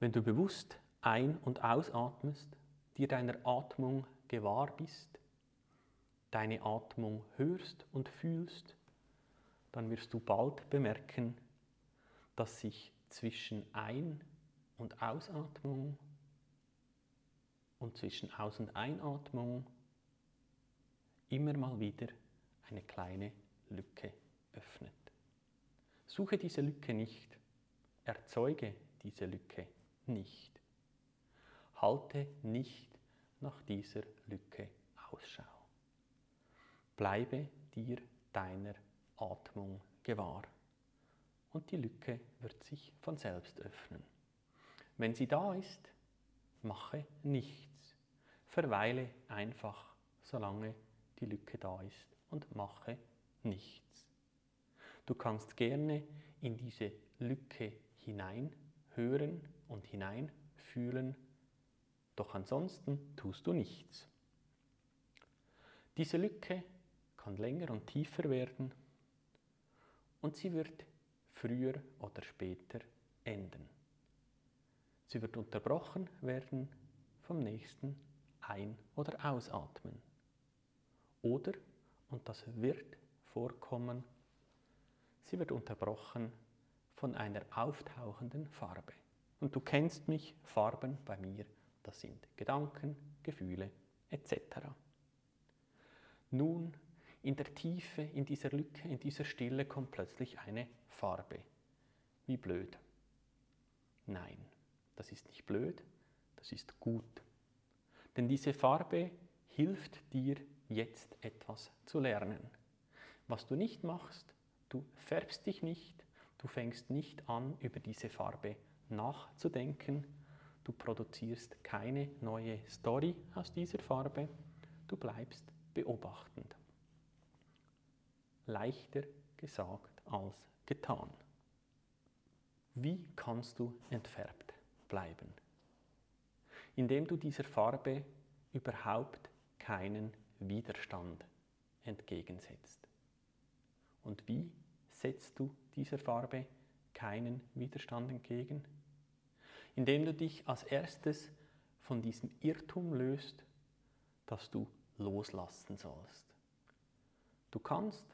Wenn du bewusst ein- und ausatmest, dir deiner Atmung gewahr bist, deine Atmung hörst und fühlst, dann wirst du bald bemerken, dass sich zwischen Ein- und Ausatmung und zwischen Aus- und Einatmung immer mal wieder eine kleine Lücke öffnet. Suche diese Lücke nicht, erzeuge diese Lücke nicht. Halte nicht nach dieser Lücke Ausschau. Bleibe dir deiner Atmung gewahr und die Lücke wird sich von selbst öffnen. Wenn sie da ist, mache nichts. Verweile einfach, solange die Lücke da ist und mache nichts. Du kannst gerne in diese Lücke hinein hören und hineinfühlen, doch ansonsten tust du nichts. Diese Lücke kann länger und tiefer werden und sie wird früher oder später enden. Sie wird unterbrochen werden vom nächsten Ein- oder Ausatmen. Oder, und das wird vorkommen, sie wird unterbrochen von einer auftauchenden Farbe. Und du kennst mich, Farben bei mir, das sind Gedanken, Gefühle etc. Nun, in der Tiefe, in dieser Lücke, in dieser Stille kommt plötzlich eine Farbe. Wie blöd. Nein, das ist nicht blöd, das ist gut. Denn diese Farbe hilft dir jetzt etwas zu lernen. Was du nicht machst, du färbst dich nicht, du fängst nicht an, über diese Farbe nachzudenken, du produzierst keine neue Story aus dieser Farbe, du bleibst beobachtend. Leichter gesagt als getan. Wie kannst du entfärbt bleiben? Indem du dieser Farbe überhaupt keinen Widerstand entgegensetzt. Und wie setzt du dieser Farbe keinen Widerstand entgegen? Indem du dich als erstes von diesem Irrtum löst, dass du loslassen sollst. Du kannst,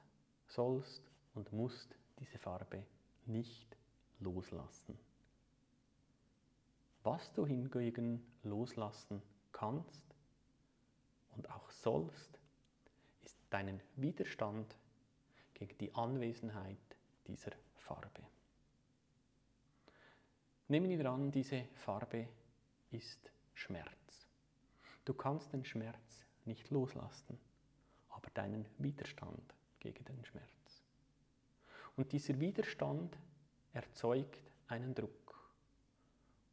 sollst und musst diese Farbe nicht loslassen. Was du hingegen loslassen kannst und auch sollst, ist deinen Widerstand gegen die Anwesenheit dieser Farbe. Nehmen wir an, diese Farbe ist Schmerz. Du kannst den Schmerz nicht loslassen, aber deinen Widerstand gegen den Schmerz. Und dieser Widerstand erzeugt einen Druck.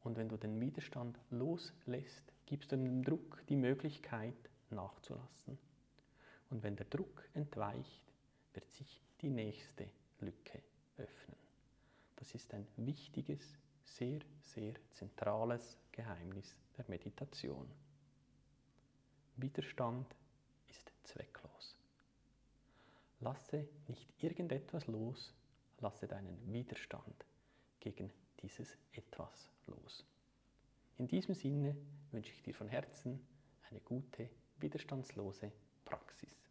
Und wenn du den Widerstand loslässt, gibst du dem Druck die Möglichkeit nachzulassen. Und wenn der Druck entweicht, wird sich die nächste Lücke öffnen. Das ist ein wichtiges, sehr, sehr zentrales Geheimnis der Meditation. Widerstand ist zwecklos. Lasse nicht irgendetwas los, lasse deinen Widerstand gegen dieses Etwas los. In diesem Sinne wünsche ich dir von Herzen eine gute, widerstandslose Praxis.